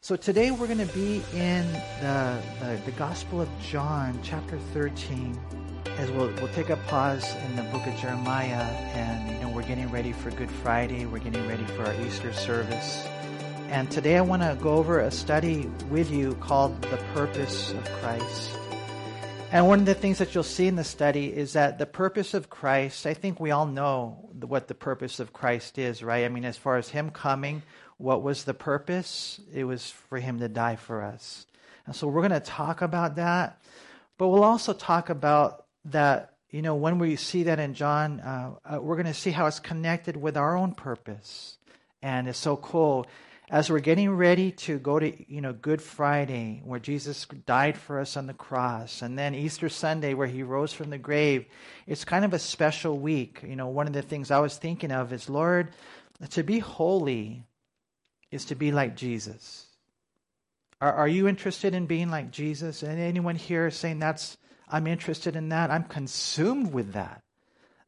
So today we're going to be in the, the, the Gospel of John, chapter 13, as we'll, we'll take a pause in the book of Jeremiah, and you know we're getting ready for Good Friday, we're getting ready for our Easter service. And today I want to go over a study with you called The Purpose of Christ. And one of the things that you'll see in the study is that the purpose of Christ, I think we all know what the purpose of Christ is, right? I mean, as far as Him coming, what was the purpose? It was for Him to die for us. And so we're going to talk about that. But we'll also talk about that, you know, when we see that in John, uh, uh, we're going to see how it's connected with our own purpose. And it's so cool as we're getting ready to go to you know good friday where jesus died for us on the cross and then easter sunday where he rose from the grave it's kind of a special week you know one of the things i was thinking of is lord to be holy is to be like jesus are, are you interested in being like jesus and anyone here saying that's i'm interested in that i'm consumed with that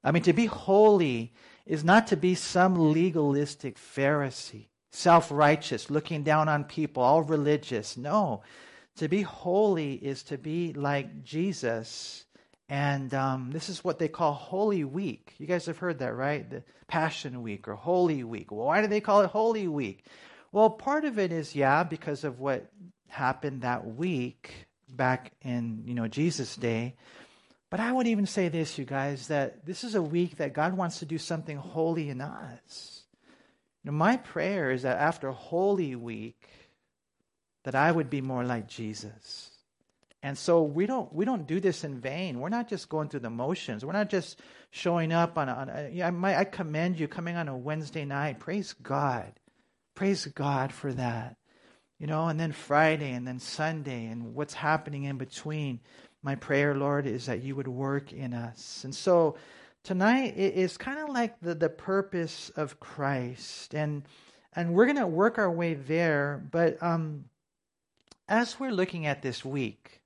i mean to be holy is not to be some legalistic pharisee self righteous, looking down on people, all religious. No. To be holy is to be like Jesus. And um, this is what they call Holy Week. You guys have heard that, right? The Passion Week or Holy Week. Well, why do they call it Holy Week? Well, part of it is, yeah, because of what happened that week back in, you know, Jesus' day. But I would even say this, you guys, that this is a week that God wants to do something holy in us. Now, my prayer is that after Holy Week, that I would be more like Jesus. And so we don't we don't do this in vain. We're not just going through the motions. We're not just showing up on. A, on a, I, might, I commend you coming on a Wednesday night. Praise God, praise God for that. You know, and then Friday, and then Sunday, and what's happening in between. My prayer, Lord, is that you would work in us. And so tonight is kind of like the, the purpose of Christ. And, and we're going to work our way there. But um, as we're looking at this week,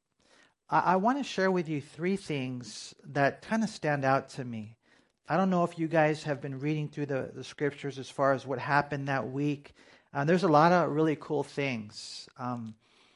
I, I want to share with you three things that kind of stand out to me. I don't know if you guys have been reading through the, the scriptures as far as what happened that week. Uh, there's a lot of really cool things. Um,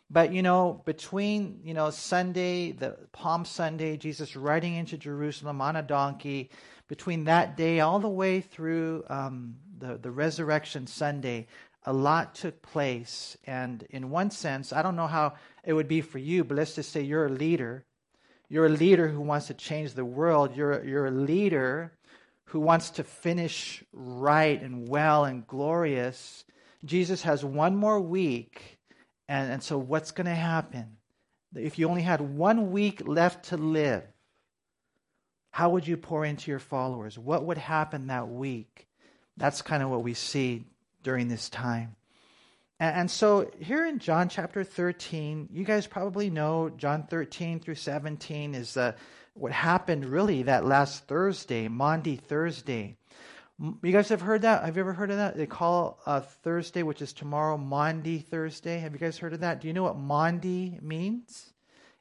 but you know, between you know Sunday, the Palm Sunday, Jesus riding into Jerusalem on a donkey, between that day all the way through um, the the Resurrection Sunday, a lot took place. And in one sense, I don't know how it would be for you, but let's just say you're a leader. You're a leader who wants to change the world. You're you're a leader who wants to finish right and well and glorious. Jesus has one more week and, and so, what's going to happen? If you only had one week left to live, how would you pour into your followers? What would happen that week? That's kind of what we see during this time. And, and so, here in John chapter 13, you guys probably know John 13 through 17 is the, what happened really that last Thursday, Maundy Thursday. You guys have heard that? Have you ever heard of that? They call uh, Thursday, which is tomorrow, Maundy Thursday. Have you guys heard of that? Do you know what Maundy means?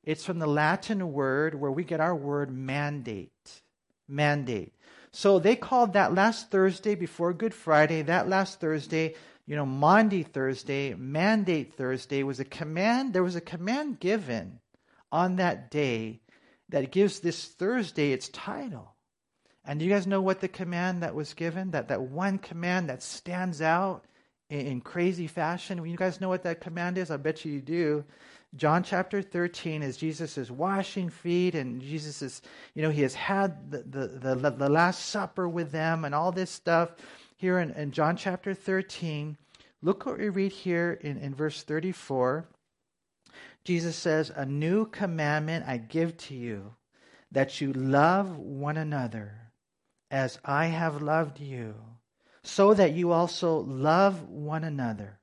It's from the Latin word where we get our word mandate. Mandate. So they called that last Thursday before Good Friday, that last Thursday, you know, Maundy Thursday, Mandate Thursday was a command. There was a command given on that day that gives this Thursday its title. And do you guys know what the command that was given? That, that one command that stands out in, in crazy fashion? You guys know what that command is? I bet you you do. John chapter 13 is Jesus is washing feet and Jesus is, you know, he has had the, the, the, the Last Supper with them and all this stuff here in, in John chapter 13. Look what we read here in, in verse 34. Jesus says, A new commandment I give to you, that you love one another as I have loved you, so that you also love one another.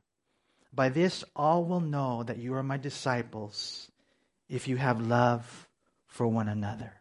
By this all will know that you are my disciples, if you have love for one another.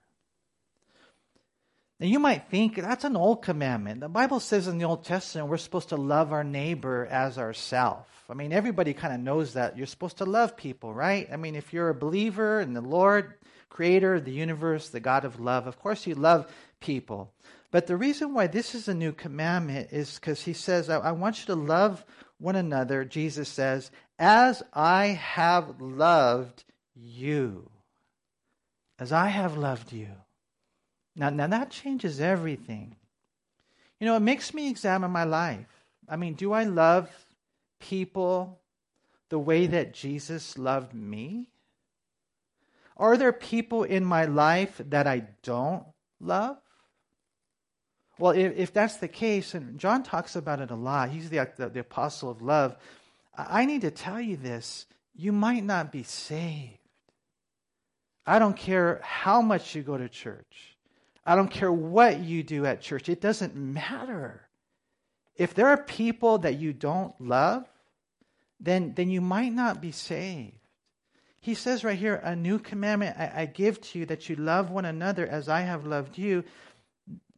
Now you might think that's an old commandment. The Bible says in the Old Testament we're supposed to love our neighbor as ourself. I mean, everybody kind of knows that. You're supposed to love people, right? I mean, if you're a believer in the Lord, creator of the universe, the God of love, of course you love people. But the reason why this is a new commandment is because he says, I, I want you to love one another, Jesus says, as I have loved you. As I have loved you. Now, now that changes everything. You know, it makes me examine my life. I mean, do I love people the way that Jesus loved me? Are there people in my life that I don't love? Well, if, if that's the case, and John talks about it a lot, he's the, the, the apostle of love. I need to tell you this you might not be saved. I don't care how much you go to church. I don't care what you do at church. It doesn't matter. If there are people that you don't love, then, then you might not be saved. He says right here, A new commandment I, I give to you that you love one another as I have loved you,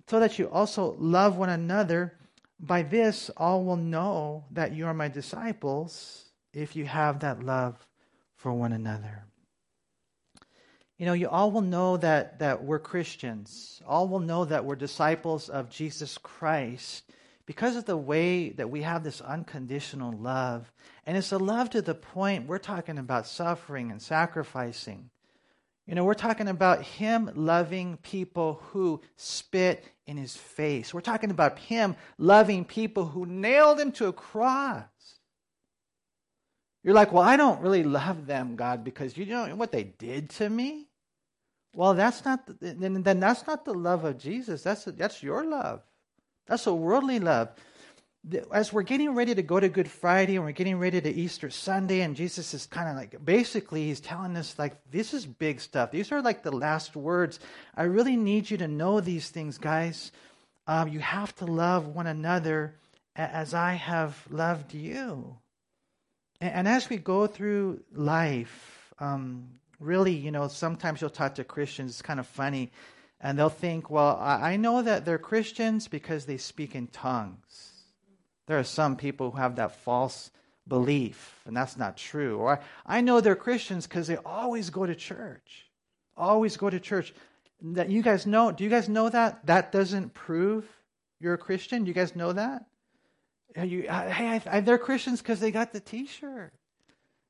so that you also love one another. By this, all will know that you are my disciples if you have that love for one another. You know, you all will know that, that we're Christians. All will know that we're disciples of Jesus Christ because of the way that we have this unconditional love. And it's a love to the point we're talking about suffering and sacrificing. You know, we're talking about Him loving people who spit in His face. We're talking about Him loving people who nailed Him to a cross. You're like, well, I don't really love them, God, because you know what they did to me. Well, that's not the, then, then that's not the love of Jesus. That's that's your love. That's a worldly love. As we're getting ready to go to Good Friday and we're getting ready to Easter Sunday, and Jesus is kind of like basically he's telling us like this is big stuff. These are like the last words. I really need you to know these things, guys. Um, you have to love one another as I have loved you. And, as we go through life, um, really, you know, sometimes you'll talk to Christians. It's kind of funny and they'll think, well, I know that they're Christians because they speak in tongues. There are some people who have that false belief, and that's not true. Or I know they're Christians because they always go to church. Always go to church. That you guys know, do you guys know that? That doesn't prove you're a Christian. Do you guys know that? You, hey, I, I, they're Christians because they got the t shirt.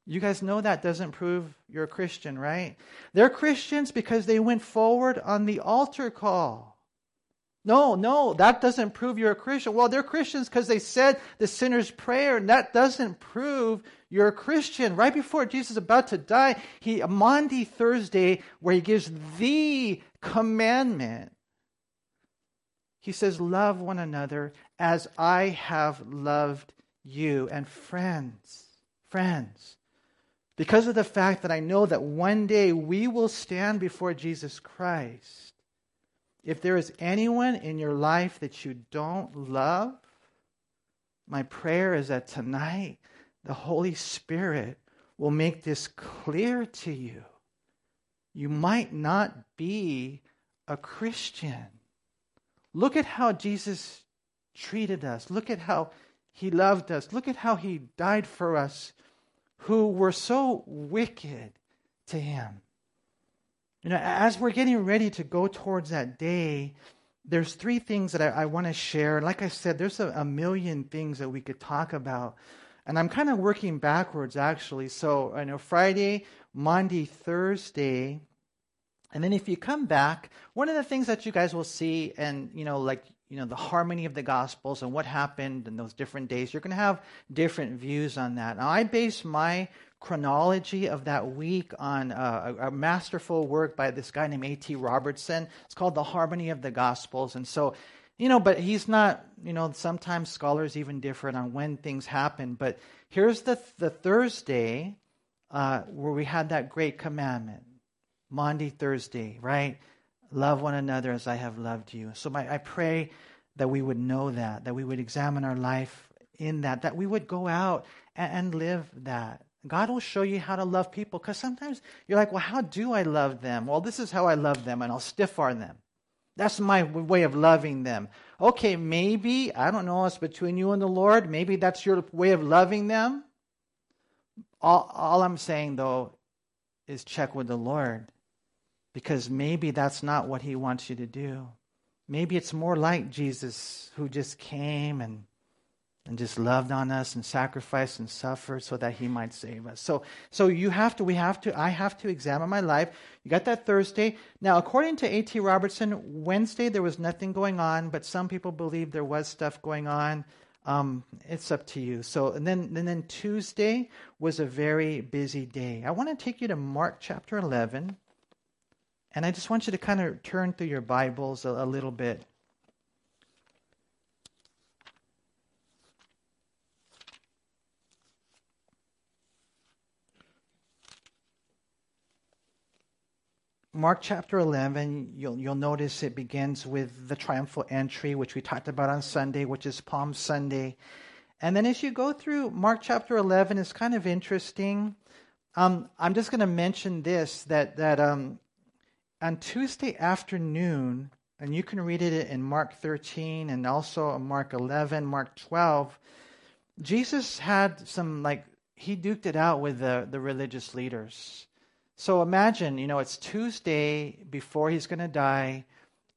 You guys know that doesn't prove you're a Christian, right? They're Christians because they went forward on the altar call. No, no, that doesn't prove you're a Christian. Well, they're Christians because they said the sinner's prayer, and that doesn't prove you're a Christian. Right before Jesus is about to die, he Maundy Thursday, where he gives the commandment, he says, Love one another as I have loved you. And friends, friends, because of the fact that I know that one day we will stand before Jesus Christ. If there is anyone in your life that you don't love, my prayer is that tonight the Holy Spirit will make this clear to you. You might not be a Christian. Look at how Jesus treated us. Look at how he loved us. Look at how he died for us who were so wicked to him. You know, as we're getting ready to go towards that day, there's three things that I, I want to share. Like I said, there's a, a, million things that we could talk about. And I'm kind of working backwards, actually. So, I know Friday, Maundy, Thursday. And then if you come back, one of the things that you guys will see, and, you know, like you know the harmony of the gospels and what happened in those different days you're going to have different views on that now i base my chronology of that week on uh, a, a, masterful work by this guy named A.T. Robertson. It's called The Harmony of the Gospels. And so, you know, but he's not, you know, sometimes scholars even differ on when things happen. But here's the, the Thursday uh, where we had that great commandment Maundy, Thursday, right? Love one another as I have loved you. So my, I pray that we would know that, that we would examine our life in that, that we would go out and, and live that. God will show you how to love people because sometimes you're like, well, how do I love them? Well, this is how I love them, and I'll stiff arm them. That's my way of loving them. Okay, maybe, I don't know, it's between you and the Lord. Maybe that's your way of loving them. All, all I'm saying, though, is check with the Lord because maybe that's not what he wants you to do. Maybe it's more like Jesus who just came and and just loved on us and sacrificed and suffered so that he might save us. So so you have to we have to I have to examine my life. You got that Thursday. Now according to A.T. Robertson, Wednesday there was nothing going on, but some people believe there was stuff going on. Um, it's up to you. So and then and then Tuesday was a very busy day. I want to take you to Mark chapter 11. And I just want you to kind of turn through your Bibles a, a little bit. Mark chapter 11, you'll, you'll notice it begins with the triumphal entry, which we talked about on Sunday, which is Palm Sunday. And then as you go through Mark chapter 11, it's kind of interesting. Um, I'm just going to mention this that, that um, on Tuesday afternoon, and you can read it in Mark 13 and also Mark 11, Mark 12, Jesus had some, like, he duked it out with the, the religious leaders. So imagine, you know, it's Tuesday before he's going to die,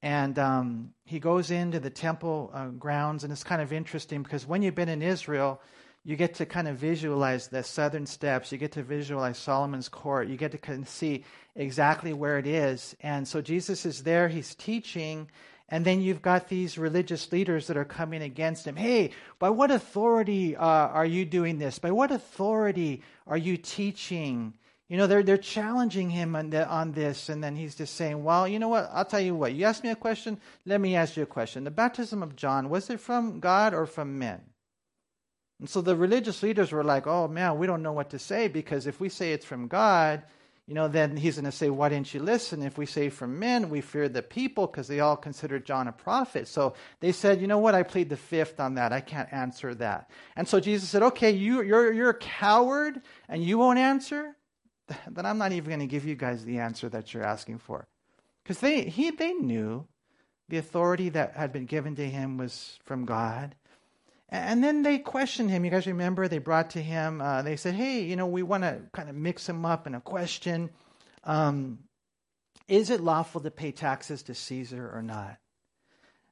and um, he goes into the temple uh, grounds, and it's kind of interesting because when you've been in Israel, you get to kind of visualize the southern steps, you get to visualize Solomon's court, you get to kind of see exactly where it is. And so Jesus is there, he's teaching, and then you've got these religious leaders that are coming against him. Hey, by what authority uh, are you doing this? By what authority are you teaching? You know, they're, they're challenging him on, the, on this, and then he's just saying, Well, you know what? I'll tell you what. You asked me a question, let me ask you a question. The baptism of John, was it from God or from men? And so the religious leaders were like, Oh, man, we don't know what to say because if we say it's from God, you know, then he's going to say, Why didn't you listen? If we say from men, we fear the people because they all considered John a prophet. So they said, You know what? I plead the fifth on that. I can't answer that. And so Jesus said, Okay, you, you're, you're a coward and you won't answer? then I'm not even going to give you guys the answer that you're asking for. Because they, he, they knew the authority that had been given to him was from God. And then they questioned him. You guys remember? They brought to him, uh, they said, hey, you know, we want to kind of mix him up in a question. Um, is it lawful to pay taxes to Caesar or not?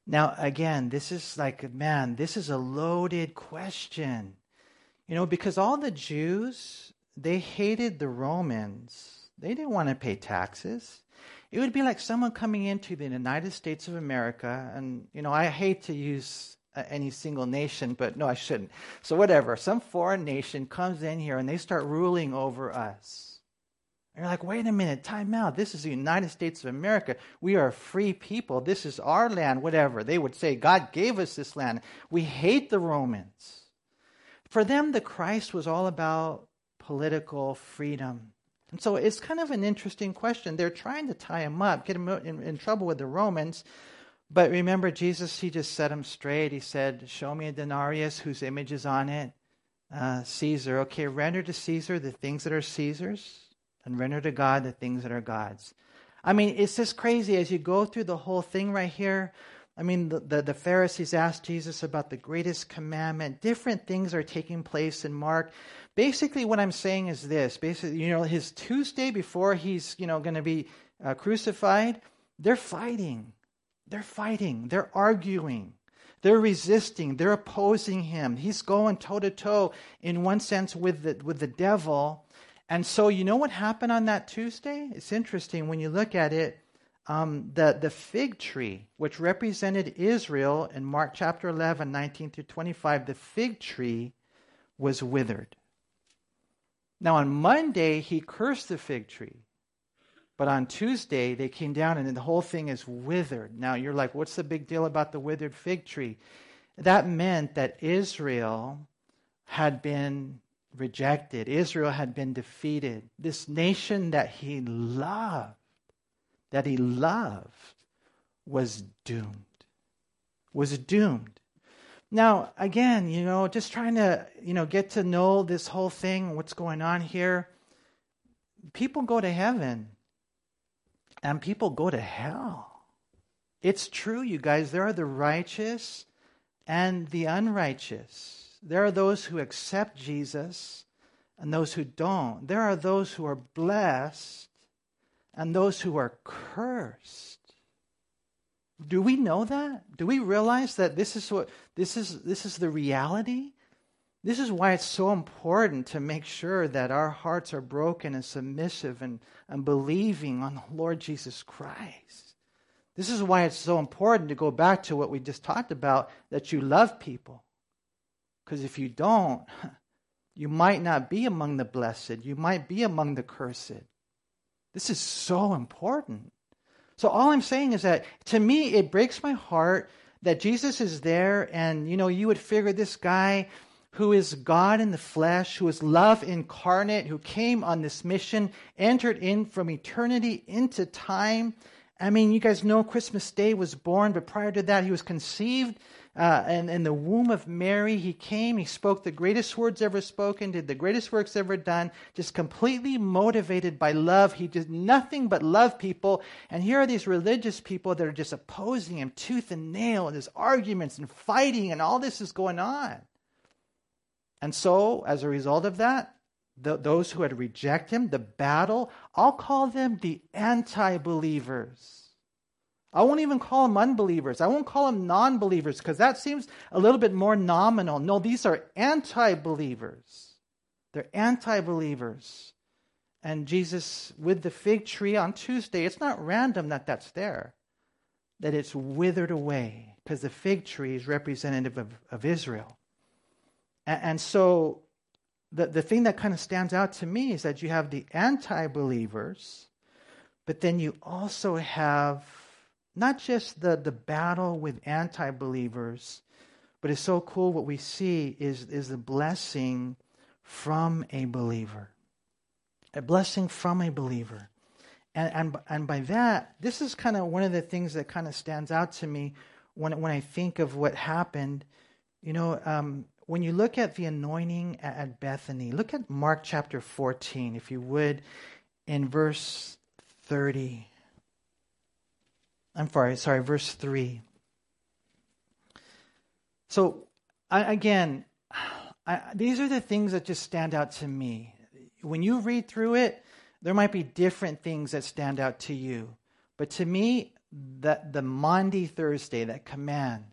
Now, again, this is like, man, this is a loaded question. You know, because all the Jews, they hated the Romans. They didn't want to pay taxes. It would be like someone coming into the United States of America, and you know, I hate to use any single nation, but no, I shouldn't. So whatever, some foreign nation comes in here and they start ruling over us. And you're like, wait a minute, time out. This is the United States of America. We are a free people. This is our land, whatever. They would say, God gave us this land. We hate the Romans. For them, the Christ was all about political freedom. And so it's kind of an interesting question. They're trying to tie him up, get him in, in, trouble with the Romans. But remember, Jesus, he just set him straight. He said, Show me a denarius whose image is on it. Uh, Caesar. Okay, render to Caesar the things that are Caesar's, and render to God the things that are God's. I mean, it's just crazy as you go through the whole thing right here. I mean, the, the, the, Pharisees asked Jesus about the greatest commandment. Different things are taking place in Mark. Basically, what I'm saying is this. Basically, you know, his Tuesday before he's, you know, going to be uh, crucified, they're fighting. They're fighting. They're arguing. They're resisting. They're opposing him. He's going toe to toe, in one sense, with the, with the devil. And so, you know what happened on that Tuesday? It's interesting when you look at it um, the, the fig tree, which represented Israel in Mark chapter 11, 19 through 25, the fig tree was withered. Now, on Monday, he cursed the fig tree. But on Tuesday, they came down and the whole thing is withered. Now, you're like, what's the big deal about the withered fig tree? That meant that Israel had been rejected, Israel had been defeated. This nation that he loved that he loved was doomed. Was doomed. Now, again, you know, just trying to, you know, get to know this whole thing, what's going on here. People go to heaven and people go to hell. It's true, you guys. There are the righteous and the unrighteous. There are those who accept Jesus and those who don't. There are those who are blessed and those who are cursed. Do we know that? Do we realize that this is what this is this is the reality? This is why it's so important to make sure that our hearts are broken and submissive and, and believing on the Lord Jesus Christ. This is why it's so important to go back to what we just talked about that you love people. Because if you don't, you might not be among the blessed, you might be among the cursed. This is so important. So all I'm saying is that to me, it breaks my heart that Jesus is there, and you know, you would figure this guy who is God in the flesh, who is love incarnate, who came on this mission, entered in from eternity into time. I mean, you guys know Christmas Day was born, but prior to that, he was conceived uh, and in the womb of Mary, he came, he spoke the greatest words ever spoken, did the greatest works ever done, just completely motivated by love. He did nothing but love people. And here are these religious people that are just opposing him tooth and nail, and there's arguments and fighting, and all this is going on. And so, as a result of that, the, those who had rejected him, the battle, I'll call them the anti believers. I won't even call them unbelievers. I won't call them non believers because that seems a little bit more nominal. No, these are anti believers. They're anti believers. And Jesus, with the fig tree on Tuesday, it's not random that that's there, that it's withered away because the fig tree is representative of, of Israel. And, and so the, the thing that kind of stands out to me is that you have the anti believers, but then you also have not just the, the battle with anti believers, but it's so cool what we see is, is the blessing from a believer. A blessing from a believer. And, and, and by that, this is kind of one of the things that kind of stands out to me when, when I think of what happened. You know, um, when you look at the anointing at, Bethany, look at Mark chapter 14, if you would, in verse 30. I'm sorry, sorry, verse 3. So, I, again, I, these are the things that just stand out to me. When you read through it, there might be different things that stand out to you. But to me, that the Maundy Thursday, that command,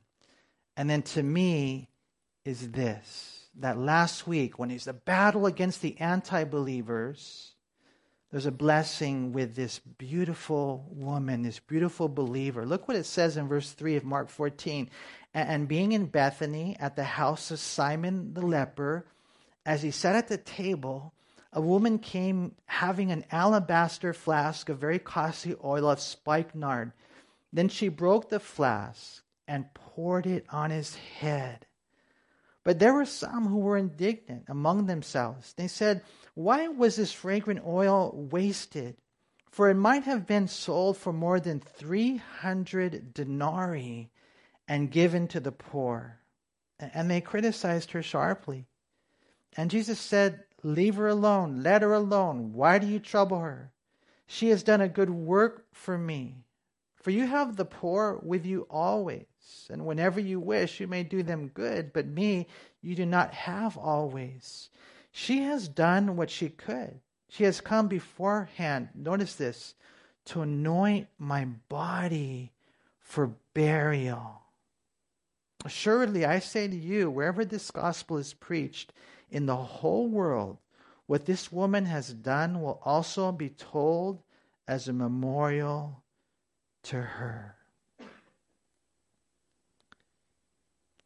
and then to me is this that last week when it's the battle against the anti believers, there's a blessing with this beautiful woman, this beautiful believer. Look what it says in verse 3 of Mark 14. And being in Bethany at the house of Simon the leper, as he sat at the table, a woman came having an alabaster flask of very costly oil of spikenard. Then she broke the flask and poured it on his head. But there were some who were indignant among themselves. They said, Why was this fragrant oil wasted? For it might have been sold for more than 300 denarii and given to the poor. And they criticized her sharply. And Jesus said, Leave her alone. Let her alone. Why do you trouble her? She has done a good work for me. For you have the poor with you always and whenever you wish, you may do them good, but me you do not have always. She has done what she could. She has come beforehand, notice this, to anoint my body for burial. Assuredly, I say to you, wherever this gospel is preached in the whole world, what this woman has done will also be told as a memorial to her.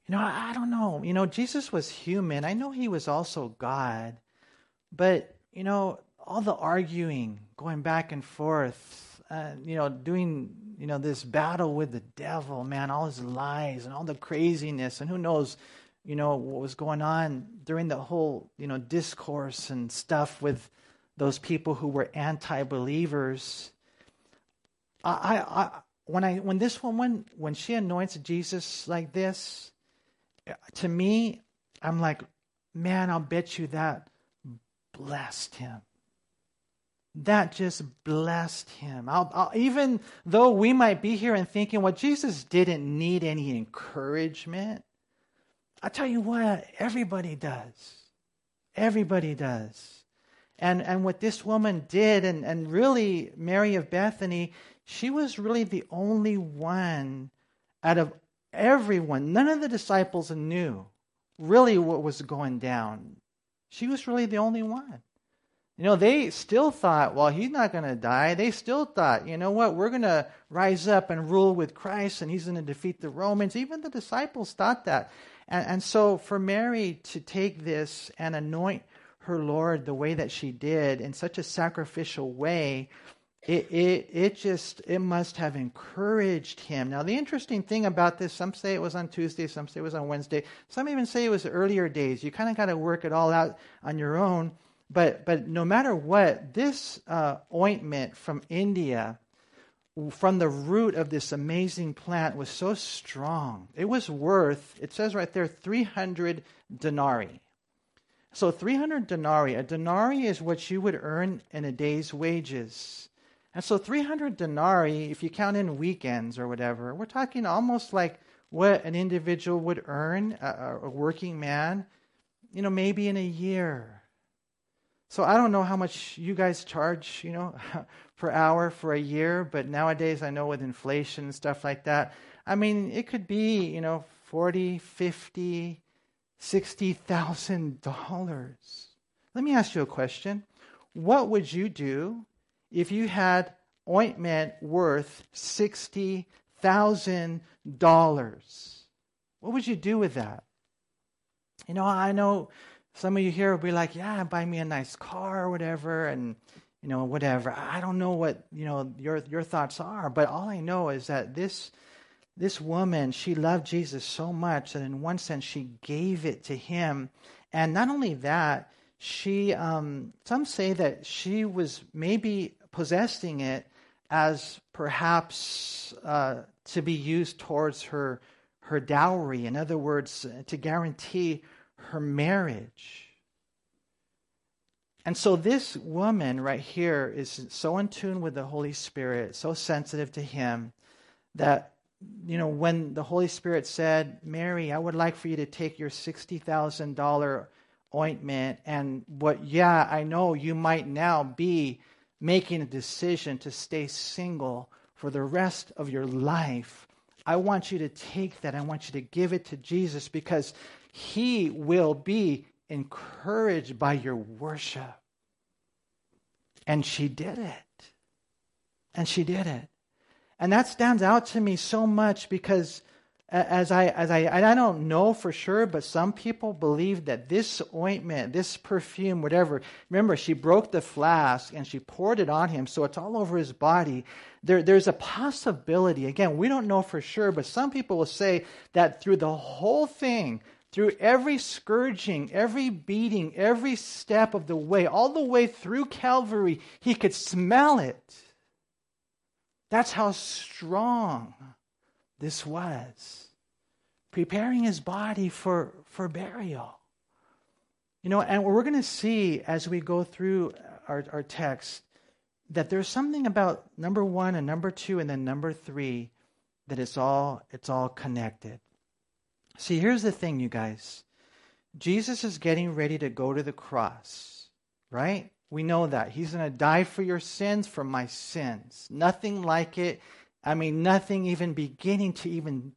You know, I, don't know. You know, Jesus was human. I know he was also God. But, you know, all the arguing, going back and forth, uh, you know, doing, you know, this battle with the devil, man, all his lies and all the craziness, and who knows, you know, what was going on during the whole, you know, discourse and stuff with those people who were anti believers. I, I, I, when I, when this woman, when she anoints Jesus like this, to me, I'm like, man, I'll bet you that blessed him. That just blessed him. I'll, I'll, even though we might be here and thinking, well, Jesus didn't need any encouragement. I tell you what, everybody does. Everybody does. And, and what this woman did, and, and really Mary of Bethany, she was really the only one out of everyone. None of the disciples knew really what was going down. She was really the only one. You know, they still thought, well, he's not going to die. They still thought, you know what, we're going to rise up and rule with Christ and he's going to defeat the Romans. Even the disciples thought that. And, and so for Mary to take this and anoint her Lord the way that she did in such a sacrificial way, it, it, it just, it must have encouraged him. Now, the interesting thing about this, some say it was on Tuesday, some say it was on Wednesday, some even say it was earlier days. You kind of got to work it all out on your own. But, but no matter what, this uh, ointment from India, from the root of this amazing plant, was so strong. It was worth, it says right there, 300 denarii. So 300 denarii, a denarii is what you would earn in a day's wages. And so 300 denarii, if you count in weekends or whatever, we're talking almost like what an individual would earn, a, a working man, you know, maybe in a year. So I don't know how much you guys charge, you know, per hour for a year, but nowadays I know with inflation and stuff like that, I mean, it could be, you know, 40, 50, 60,000 dollars. Let me ask you a question. What would you do if you had ointment worth $60,000? What would you do with that? You know, I know some of you here will be like, yeah, buy me a nice car or whatever, and you know, whatever. I don't know what you know your your thoughts are, but all I know is that this this woman, she loved Jesus so much that in one sense she gave it to him, and not only that, she um, some say that she was maybe possessing it as perhaps uh, to be used towards her her dowry. In other words, to guarantee her marriage. And so this woman right here is so in tune with the Holy Spirit, so sensitive to him that you know when the Holy Spirit said, "Mary, I would like for you to take your $60,000 ointment and what yeah, I know you might now be making a decision to stay single for the rest of your life. I want you to take that. I want you to give it to Jesus because he will be encouraged by your worship. And she did it. And she did it. And that stands out to me so much because as I as I I don't know for sure, but some people believe that this ointment, this perfume, whatever. Remember, she broke the flask and she poured it on him, so it's all over his body. There, there's a possibility. Again, we don't know for sure, but some people will say that through the whole thing, through every scourging, every beating, every step of the way, all the way through Calvary, he could smell it. That's how strong this was. Preparing his body for, for burial. You know, and we're going to see as we go through our, our text that there's something about number one and number two and then number three that it's all it's all connected. See, here's the thing, you guys. Jesus is getting ready to go to the cross, right? We know that. He's going to die for your sins, for my sins. Nothing like it. I mean, nothing even beginning to even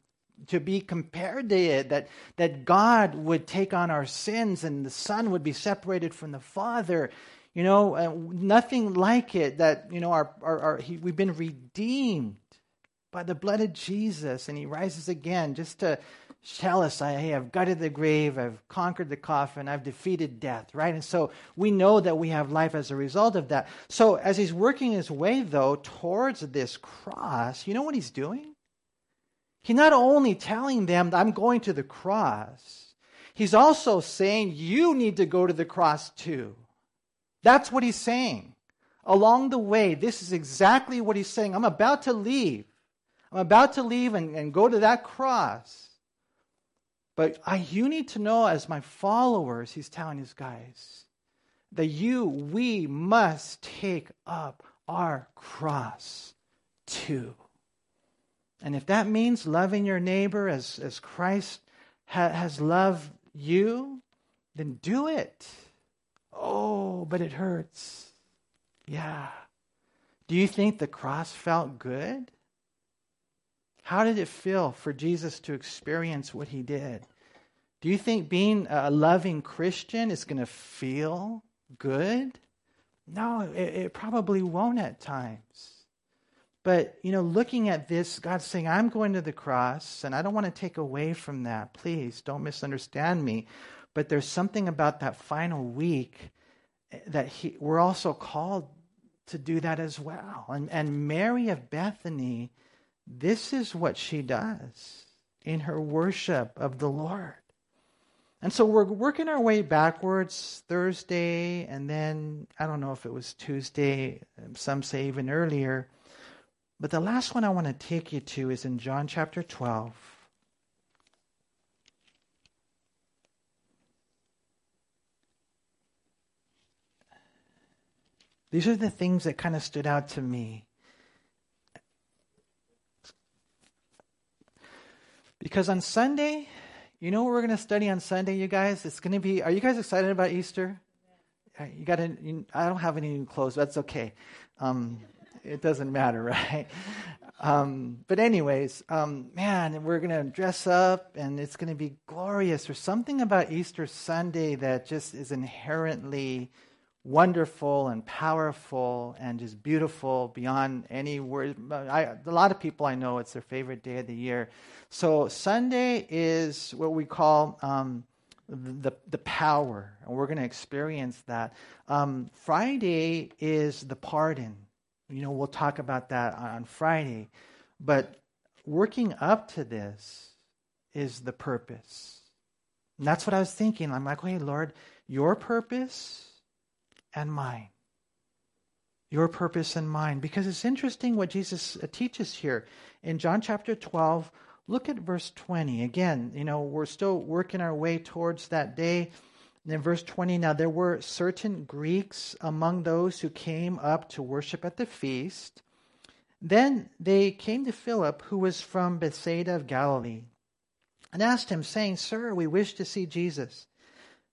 to be compared to it that that God would take on our sins and the Son would be separated from the Father. You know, uh, nothing like it. That you know, our, our, our he, we've been redeemed by the blood of Jesus, and He rises again just to tell us, hey, I've gutted the grave, I've conquered the coffin, I've defeated death, right? And so we know that we have life as a result of that. So as he's working his way, though, towards this cross, you know what he's doing? He's not only telling them, I'm going to the cross, he's also saying, you need to go to the cross too. That's what he's saying. Along the way, this is exactly what he's saying. I'm about to leave. I'm about to leave and, and go to that cross. But I, you need to know, as my followers, he's telling his guys, that you, we must take up our cross too. And if that means loving your neighbor as, as Christ ha, has loved you, then do it. Oh, but it hurts. Yeah. Do you think the cross felt good? How did it feel for Jesus to experience what he did? Do you think being a loving Christian is going to feel good? No, it, it, probably won't at times. But, you know, looking at this, God's saying, I'm going to the cross, and I don't want to take away from that. Please don't misunderstand me. But there's something about that final week eh, that he, we're also called to do that as well. And, and Mary of Bethany, this is what she does in her worship of the Lord. And so we're working our way backwards Thursday, and then I don't know if it was Tuesday, some say even earlier. But the last one I want to take you to is in John chapter 12. These are the things that kind of stood out to me. Because on Sunday, you know what we're going to study on Sunday, you guys? It's going to be, are you guys excited about Easter? You got to, I don't have any new clothes. That's okay. Um, it doesn't matter, right? Um, but, anyways, um, man, we're going to dress up and it's going to be glorious. There's something about Easter Sunday that just is inherently wonderful and powerful and just beautiful beyond any word. I, a lot of people I know, it's their favorite day of the year. So Sunday is what we call um, the, the power, and we're going to experience that. Um, Friday is the pardon. You know, we'll talk about that on Friday. But working up to this is the purpose. And that's what I was thinking. I'm like, hey, Lord, your purpose and mine. Your purpose and mine. Because it's interesting what Jesus uh, teaches here. In John chapter 12, look at verse 20. Again, you know, we're still working our way towards that day. And in verse 20, now there were certain Greeks among those who came up to worship at the feast. Then they came to Philip, who was from Bethsaida of Galilee, and asked him, saying, Sir, we wish to see Jesus.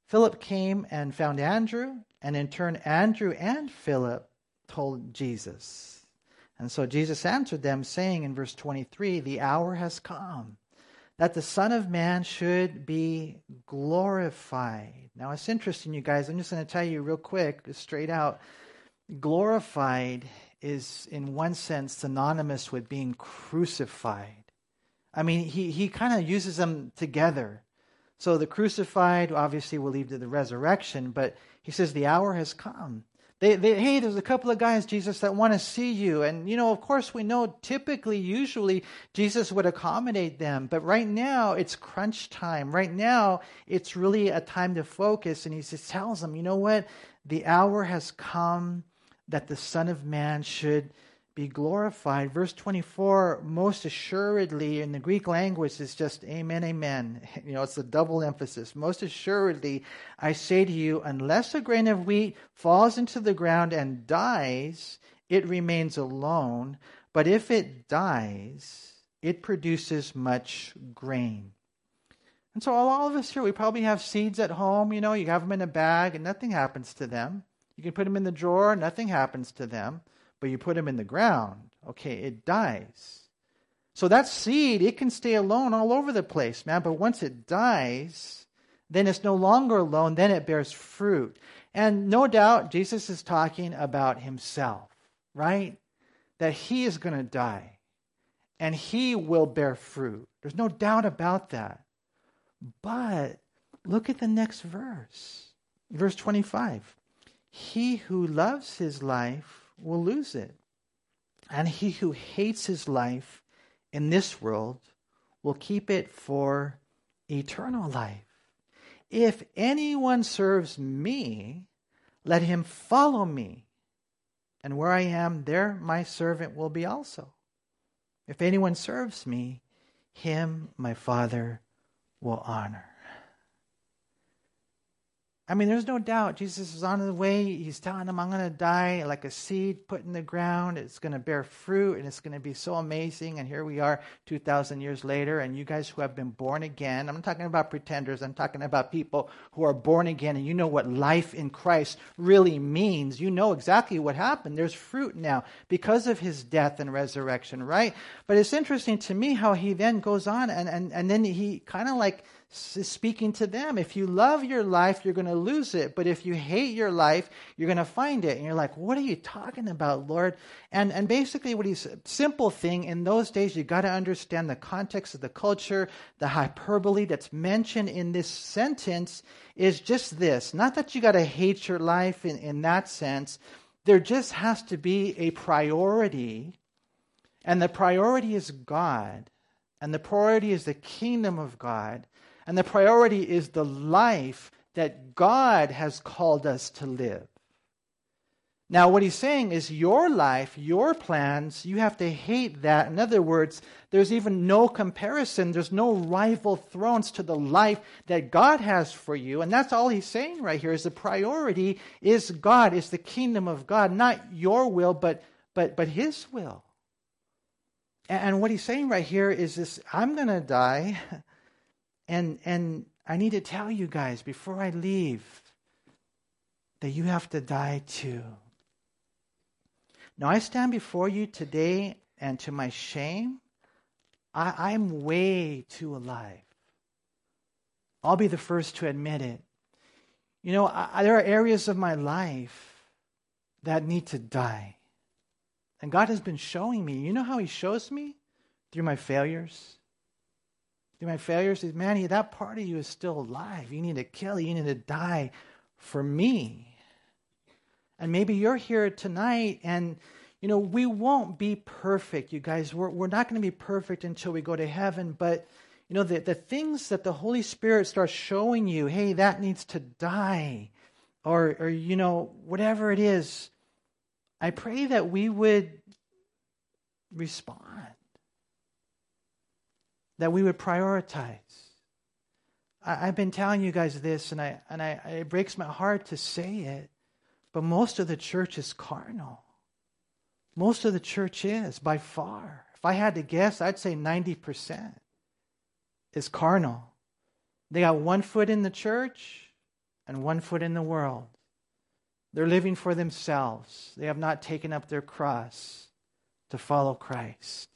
Philip came and found Andrew, and in turn, Andrew and Philip told Jesus. And so Jesus answered them, saying in verse 23 The hour has come that the Son of Man should be glorified. Now, it's interesting, you guys. I'm just going to tell you real quick, straight out. Glorified is, in one sense, synonymous with being crucified. I mean, he, he kind of uses them together. So the crucified, obviously, will lead to the resurrection, but he says the hour has come. They, they, hey, there's a couple of guys, Jesus, that want to see you. And, you know, of course, we know typically, usually, Jesus would accommodate them. But right now, it's crunch time. Right now, it's really a time to focus. And he just tells them, you know what? The hour has come that the Son of Man should be glorified. Verse 24, most assuredly in the Greek language is just amen, amen. You know, it's a double emphasis. Most assuredly, I say to you, unless a grain of wheat falls into the ground and dies, it remains alone. But if it dies, it produces much grain. And so, all of us here, we probably have seeds at home. You know, you have them in a bag and nothing happens to them. You can put them in the drawer, nothing happens to them but you put them in the ground, okay, it dies. So that seed, it can stay alone all over the place, man, but once it dies, then it's no longer alone, then it bears fruit. And no doubt, Jesus is talking about himself, right? That he is going to die and he will bear fruit. There's no doubt about that. But look at the next verse, verse 25. He who loves his life will lose it. And he who hates his life in this world will keep it for eternal life. If anyone serves me, let him follow me. And where I am, there my servant will be also. If anyone serves me, him my Father will honor. I mean, there's no doubt Jesus is on the way. He's telling them, I'm going to die like a seed put in the ground. It's going to bear fruit and it's going to be so amazing. And here we are 2,000 years later. And you guys who have been born again, I'm not talking about pretenders, I'm talking about people who are born again and you know what life in Christ really means. You know exactly what happened. There's fruit now because of his death and resurrection, right? But it's interesting to me how he then goes on and, and, and then he kind of like, speaking to them. If you love your life, you're going to lose it. But if you hate your life, you're going to find it. And you're like, what are you talking about, Lord? And, and basically, what he's simple thing in those days, you got to understand the context of the culture, the hyperbole that's mentioned in this sentence is just this. Not that you got to hate your life in, in that sense. There just has to be a priority. And the priority is God. And the priority is the kingdom of God. And the priority is the life that God has called us to live. Now, what he's saying is your life, your plans, you have to hate that. In other words, there's even no comparison, there's no rival thrones to the life that God has for you. And that's all he's saying right here is the priority is God, is the kingdom of God, not your will, but but but his will. And what he's saying right here is this I'm going to die. And, and I need to tell you guys before I leave that you have to die too. Now, I stand before you today, and to my shame, I, I'm way too alive. I'll be the first to admit it. You know, I, there are areas of my life that need to die. And God has been showing me. You know how He shows me? Through my failures, through my failures, says, Manny, that part of you is still alive. You need to kill, you need to die for me. And maybe you're here tonight and you know, we won't be perfect, you guys. We're, we're not going to be perfect until we go to heaven. But, you know, the, the things that the Holy Spirit starts showing you, hey, that needs to die, or, or, you know, whatever it is, I pray that we would respond that we would prioritize. I, have been telling you guys this, and, I, and I, it breaks my heart to say it, but most of the church is carnal. Most of the church is, by far. If I had to guess, I'd say 90% is carnal. They got one foot in the church and one foot in the world. They're living for themselves. They have not taken up their cross to follow Christ.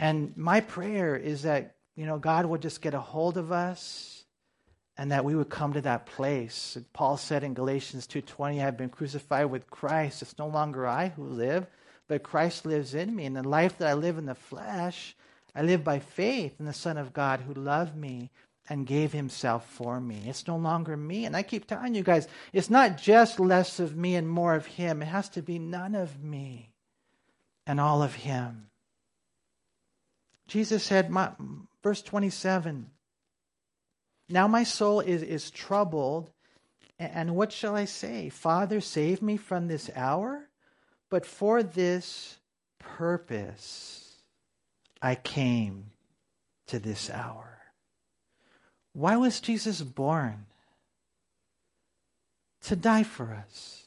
And my prayer is that, you know, God would just get a hold of us and that we would come to that place. Paul said in Galatians 2:20, I've been crucified with Christ. It's no longer I who live, but Christ lives in me. And the life that I live in the flesh, I live by faith in the Son of God who loved me and gave himself for me. It's no longer me. And I keep telling you guys, it's not just less of me and more of him. It has to be none of me and all of him. Jesus said, my, verse 27, Now my soul is, is troubled, and what shall I say? Father, save me from this hour? But for this purpose I came to this hour. Why was Jesus born? To die for us.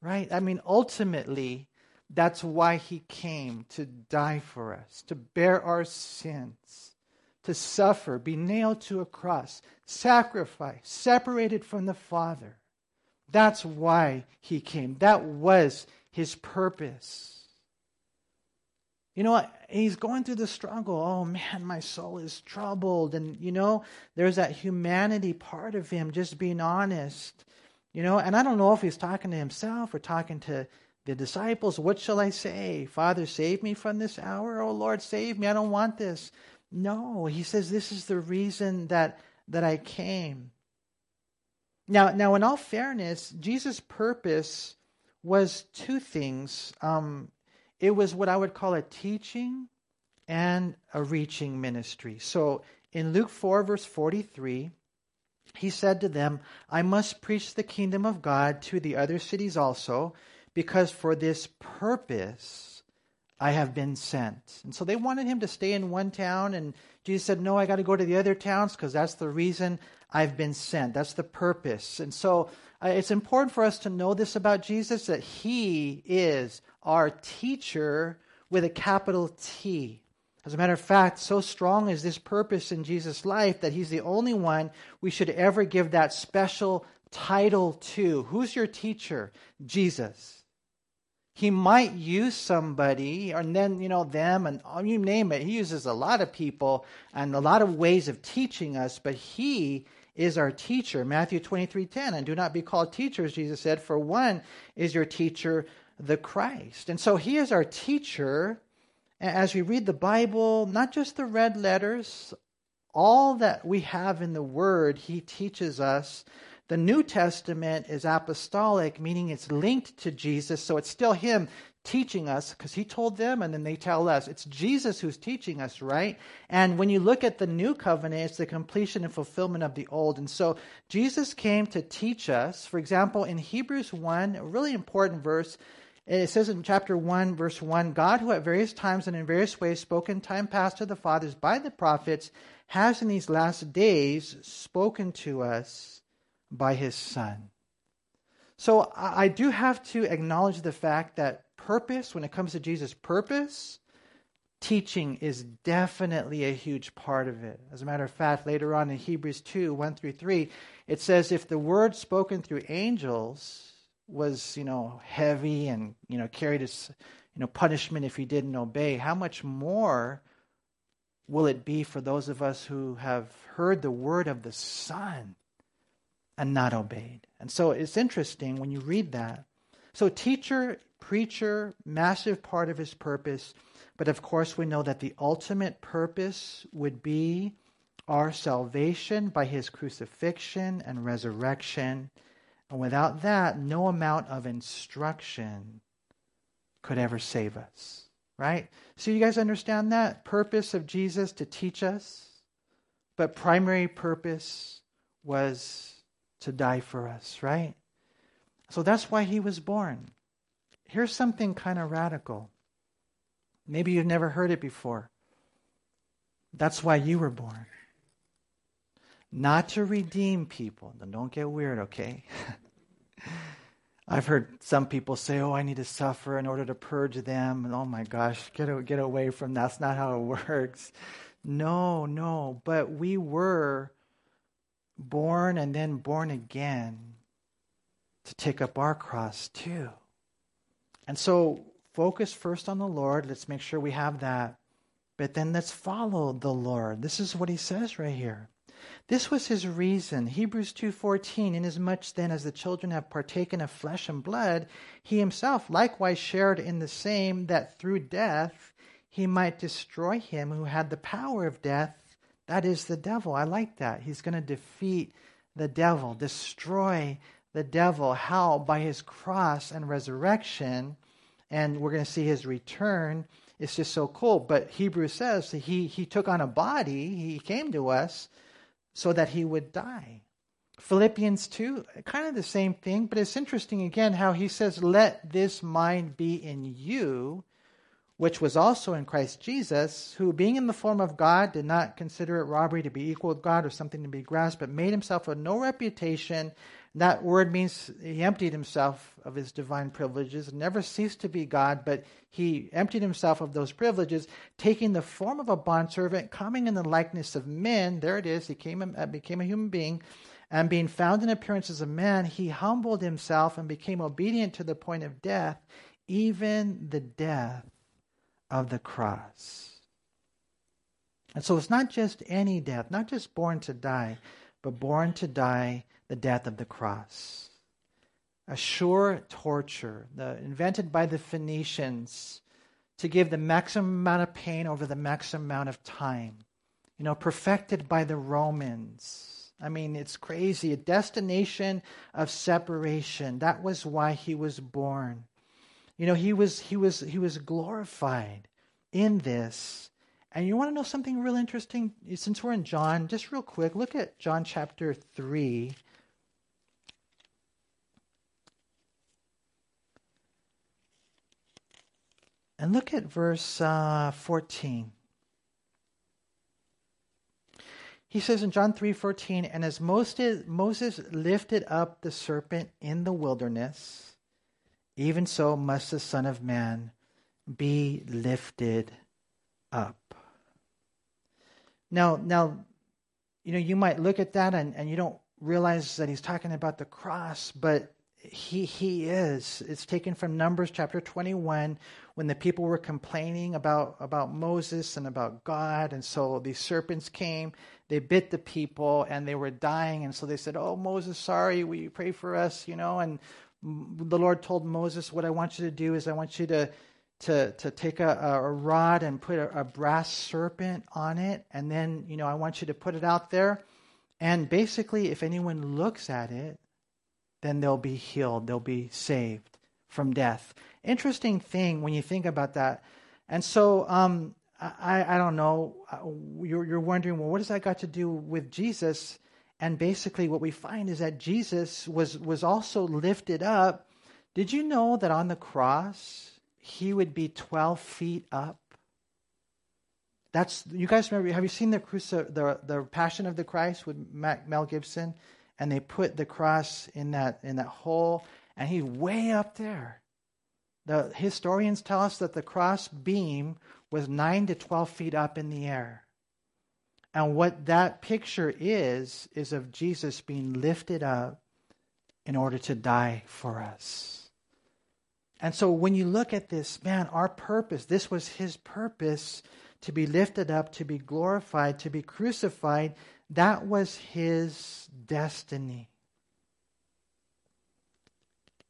Right? I mean, ultimately, that's why he came to die for us, to bear our sins, to suffer, be nailed to a cross, sacrifice, separated from the Father. That's why he came. That was his purpose. You know what? He's going through the struggle. Oh man, my soul is troubled. And, you know, there's that humanity part of him just being honest. You know, and I don't know if he's talking to himself or talking to the disciples, What shall I say? Father, save me from this hour. Oh, Lord, save me. I don't want this. No, he says, This is the reason that, that I came. Now, now, in all fairness, Jesus' purpose was two things. Um, it was what I would call a teaching and a reaching ministry. So in Luke 4, verse 43, he said to them, I must preach the kingdom of God to the other cities also because for this purpose I have been sent. And so they wanted him to stay in one town, and Jesus said, No, I got to go to the other towns because that's the reason I've been sent. That's the purpose. And so uh, it's important for us to know this about Jesus that he is our teacher with a capital T. As a matter of fact, so strong is this purpose in Jesus' life that he's the only one we should ever give that special title to. Who's your teacher? Jesus. He might use somebody, and then, you know, them, and oh, you name it. He uses a lot of people and a lot of ways of teaching us, but He is our teacher. Matthew 23 10. And do not be called teachers, Jesus said, for one is your teacher, the Christ. And so He is our teacher. As we read the Bible, not just the red letters, all that we have in the Word, He teaches us the New Testament is apostolic, meaning it's linked to Jesus, so it's still Him teaching us because He told them and then they tell us. It's Jesus who's teaching us, right? And when you look at the New Covenant, it's the completion and fulfillment of the Old. And so Jesus came to teach us. For example, in Hebrews 1, a really important verse, it says in chapter 1, verse 1 God, who at various times and in various ways spoke in time past to the fathers by the prophets, has in these last days spoken to us by his son. So I do have to acknowledge the fact that purpose, when it comes to Jesus' purpose, teaching is definitely a huge part of it. As a matter of fact, later on in Hebrews 2 1 through 3, it says, If the word spoken through angels was, you know, heavy and, you know, carried its, you know, punishment if he didn't obey, how much more will it be for those of us who have heard the word of the Son? And not obeyed. And so it's interesting when you read that. So, teacher, preacher, massive part of his purpose. But of course, we know that the ultimate purpose would be our salvation by his crucifixion and resurrection. And without that, no amount of instruction could ever save us. Right? So, you guys understand that? Purpose of Jesus to teach us, but primary purpose was to die for us, right? So that's why he was born. Here's something kind of radical. Maybe you've never heard it before. That's why you were born. Not to redeem people. Then don't get weird, okay? I've heard some people say, "Oh, I need to suffer in order to purge them." And oh my gosh, get get away from that. that's not how it works. No, no, but we were born and then born again to take up our cross too. And so focus first on the Lord. Let's make sure we have that. But then let's follow the Lord. This is what he says right here. This was his reason. Hebrews 2:14 inasmuch then as the children have partaken of flesh and blood he himself likewise shared in the same that through death he might destroy him who had the power of death that is the devil. I like that. He's going to defeat the devil, destroy the devil. How? By his cross and resurrection. And we're going to see his return. It's just so cool. But Hebrews says he, he took on a body, he came to us so that he would die. Philippians 2, kind of the same thing, but it's interesting again how he says, Let this mind be in you, which was also in Christ Jesus, who, being in the form of God, did not consider it robbery to be equal with God or something to be grasped, but made himself of no reputation. That word means he emptied himself of his divine privileges, never ceased to be God, but he emptied himself of those privileges, taking the form of a bondservant, coming in the likeness of men. There it is. He came, uh, became a human being. And being found in appearance as a man, he humbled himself and became obedient to the point of death, even the death of the cross. And so it's not just any death, not just born to die, but born to die the death of the cross. A sure torture, the, invented by the Phoenicians to give the maximum amount of pain over the maximum amount of time. You know, perfected by the Romans. I mean, it's crazy. A destination of separation. That was why he was born. You know, he was he was he was glorified in this. And you want to know something real interesting? Since we're in John, just real quick, look at John chapter 3. And look at verse uh, 14. He says in John 3:14, "And as Moses, Moses lifted up the serpent in the wilderness, even so must the Son of Man be lifted up." Now, now, you know, you might look at that and, and you don't realize that he's talking about the cross, but he he is. It's taken from Numbers chapter 21 when the people were complaining about about Moses and about God and so these serpents came, they bit the people and they were dying and so they said, "Oh Moses, sorry, will you pray for us?" you know, and the Lord told Moses, "What I want you to do is I want you to to, to take a, a rod and put a, a brass serpent on it, and then, you know, I want you to put it out there. And basically, if anyone looks at it, then they'll be healed, they'll be saved from death. Interesting thing when you think about that. And so, um, I, I don't know, uh, you're, you're wondering, well, what does that got to do with Jesus? And basically, what we find is that Jesus was, was also lifted up. Did you know that on the cross, he would be 12 feet up? That's you guys remember? Have you seen the cruci- the the Passion of the Christ with Mel Gibson? and they put the cross in that in that hole, and he's way up there. The historians tell us that the cross beam was nine to twelve feet up in the air. And what that picture is, is of Jesus being lifted up in order to die for us. And so when you look at this, man, our purpose, this was his purpose to be lifted up, to be glorified, to be crucified, that was his destiny.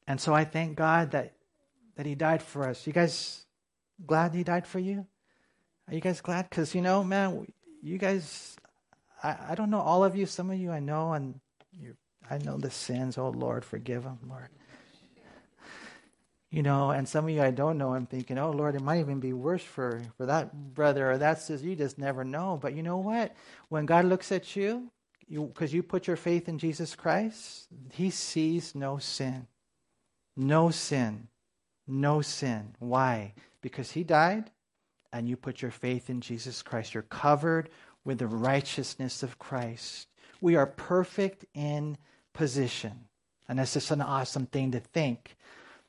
And so I thank God that, that he died for us. You guys glad he died for you? Are you guys glad? Because, you know, man, you guys, I, I don't know all of you. Some of you I know, and I know the sins. Oh, Lord, forgive them, Lord. You know, and some of you I don't know, I'm thinking, oh Lord, it might even be worse for, for that brother or that sister. You just never know. But you know what? When God looks at you, because you, you put your faith in Jesus Christ, He sees no sin. No sin. No sin. Why? Because He died and you put your faith in Jesus Christ. You're covered with the righteousness of Christ. We are perfect in position. And that's just an awesome thing to think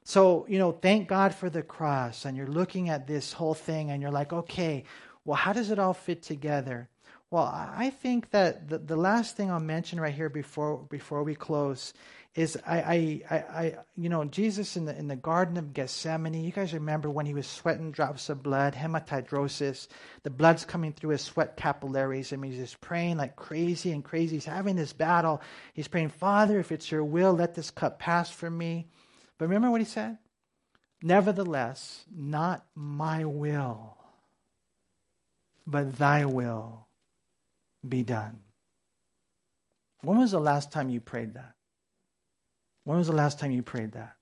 so, you know, thank God for the cross. And you're looking at this whole thing and you're like, okay, well, how does it all fit together? Well, I think that the, the last thing I'll mention right here before before we close is I, I, I, you know Jesus in the in the Garden of Gethsemane. You guys remember when he was sweating drops of blood, hematidrosis, the blood's coming through his sweat capillaries. I mean, he's just praying like crazy and crazy. He's having this battle. He's praying, Father, if it's your will, let this cup pass from me. But remember what he said? Nevertheless, not my will, but thy will be done. When was the last time you prayed that? When was the last time you prayed that?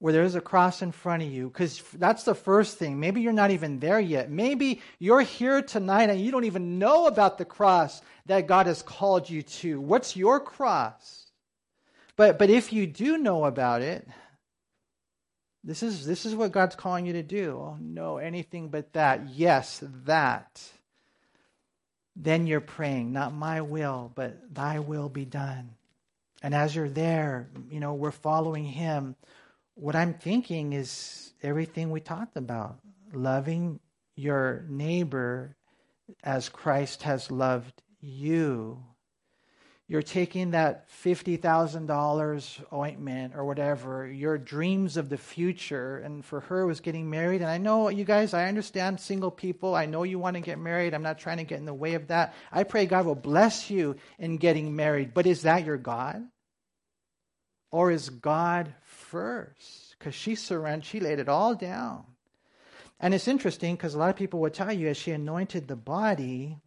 Where there is a cross in front of you, because that's the first thing. Maybe you're not even there yet. Maybe you're here tonight and you don't even know about the cross that God has called you to. What's your cross? But, but if you do know about it, this is, this is what God's calling you to do. Oh, no, anything but that. Yes, that. Then you're praying, not my will, but thy will be done. And as you're there, you know, we're following him. What I'm thinking is everything we talked about loving your neighbor as Christ has loved you you're taking that $50,000 ointment or whatever, your dreams of the future, and for her was getting married. And I know you guys, I understand single people. I know you want to get married. I'm not trying to get in the way of that. I pray God will bless you in getting married. But is that your God? Or is God first? Because she surrendered, she laid it all down. And it's interesting because a lot of people would tell you as she anointed the body,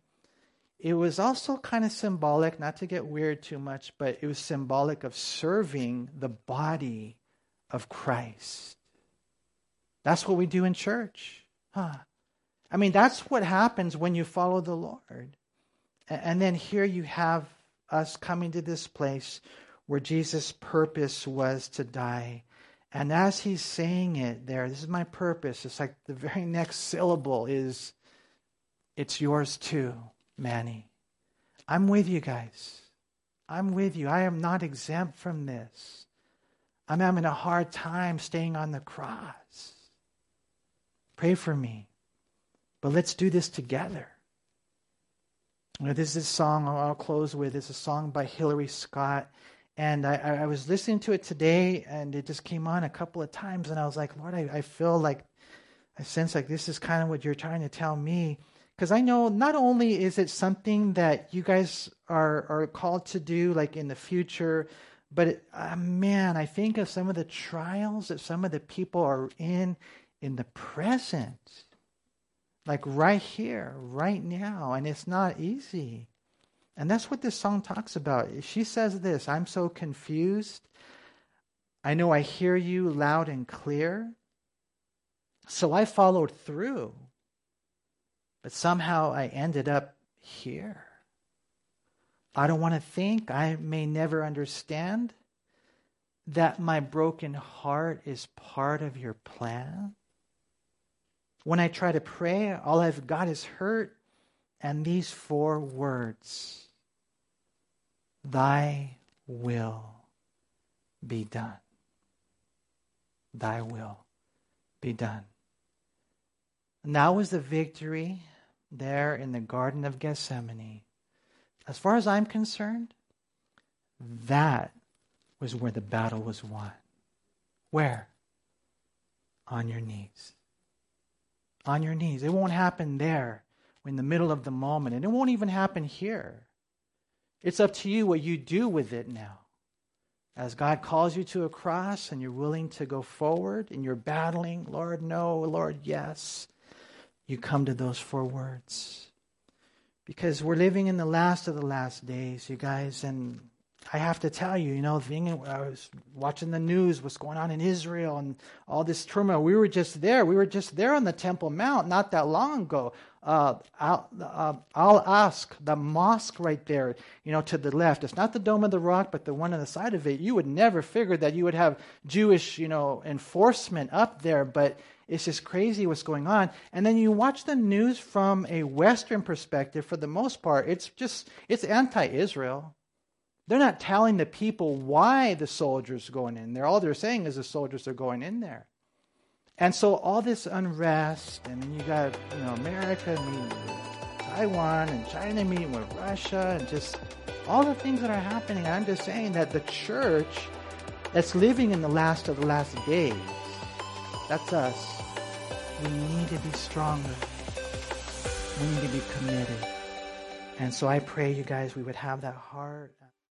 it was also kind of symbolic, not to get weird too much, but it was symbolic of serving the body of Christ. That's what we do in church. Huh. I mean, that's what happens when you follow the Lord. And then here you have us coming to this place where Jesus' purpose was to die And as he's saying it there, this is my purpose. It's like the very next syllable is, it's yours too, Manny. I'm with you guys. I'm with you. I am not exempt from this. I'm having a hard time staying on the cross. Pray for me. But let's do this together. You know, this is a song I'll close with. It's a song by Hillary Scott. And I, I, was listening to it today, and it just came on a couple of times, and I was like, Lord, I, I feel like, I sense like this is kind of what you're trying to tell me. Because I know not only is it something that you guys are, are called to do, like in the future, but it, uh, man, I think of some of the trials that some of the people are in in the present, like right here, right now, and it's not easy. And that's what this song talks about. She says this I'm so confused. I know I hear you loud and clear. So I followed through. But somehow I ended up here. I don't want to think, I may never understand that my broken heart is part of your plan. When I try to pray, all I've got is hurt and these four words Thy will be done. Thy will be done. That was the victory there in the Garden of Gethsemane. As far as I'm concerned, that was where the battle was won. Where? On your knees. On your knees. It won't happen there in the middle of the moment, and it won't even happen here. It's up to you what you do with it now. As God calls you to a cross and you're willing to go forward and you're battling, Lord, no, Lord, yes, you come to those four words. Because we're living in the last of the last days, you guys, and I have to tell you, you know, being, I was watching the news, what's going on in Israel and all this turmoil. We were just there. We were just there on the Temple Mount not that long ago. Uh, I'll, uh, Al-Aqsa mosque right there, you know, to the left. It's not the Dome of the Rock, but the one on the side of it. You would never figure that you would have Jewish, you know, enforcement up there, but it's just crazy what's going on. And then you watch the news from a Western perspective. For the most part, it's just it's anti-Israel. They're not telling the people why the soldiers are going in there. All they're saying is the soldiers are going in there. And so all this unrest, and then you got you know America meeting with Taiwan and China meeting with Russia, and just all the things that are happening. I'm just saying that the church that's living in the last of the last days, that's us. We need to be stronger. We need to be committed. And so I pray you guys we would have that heart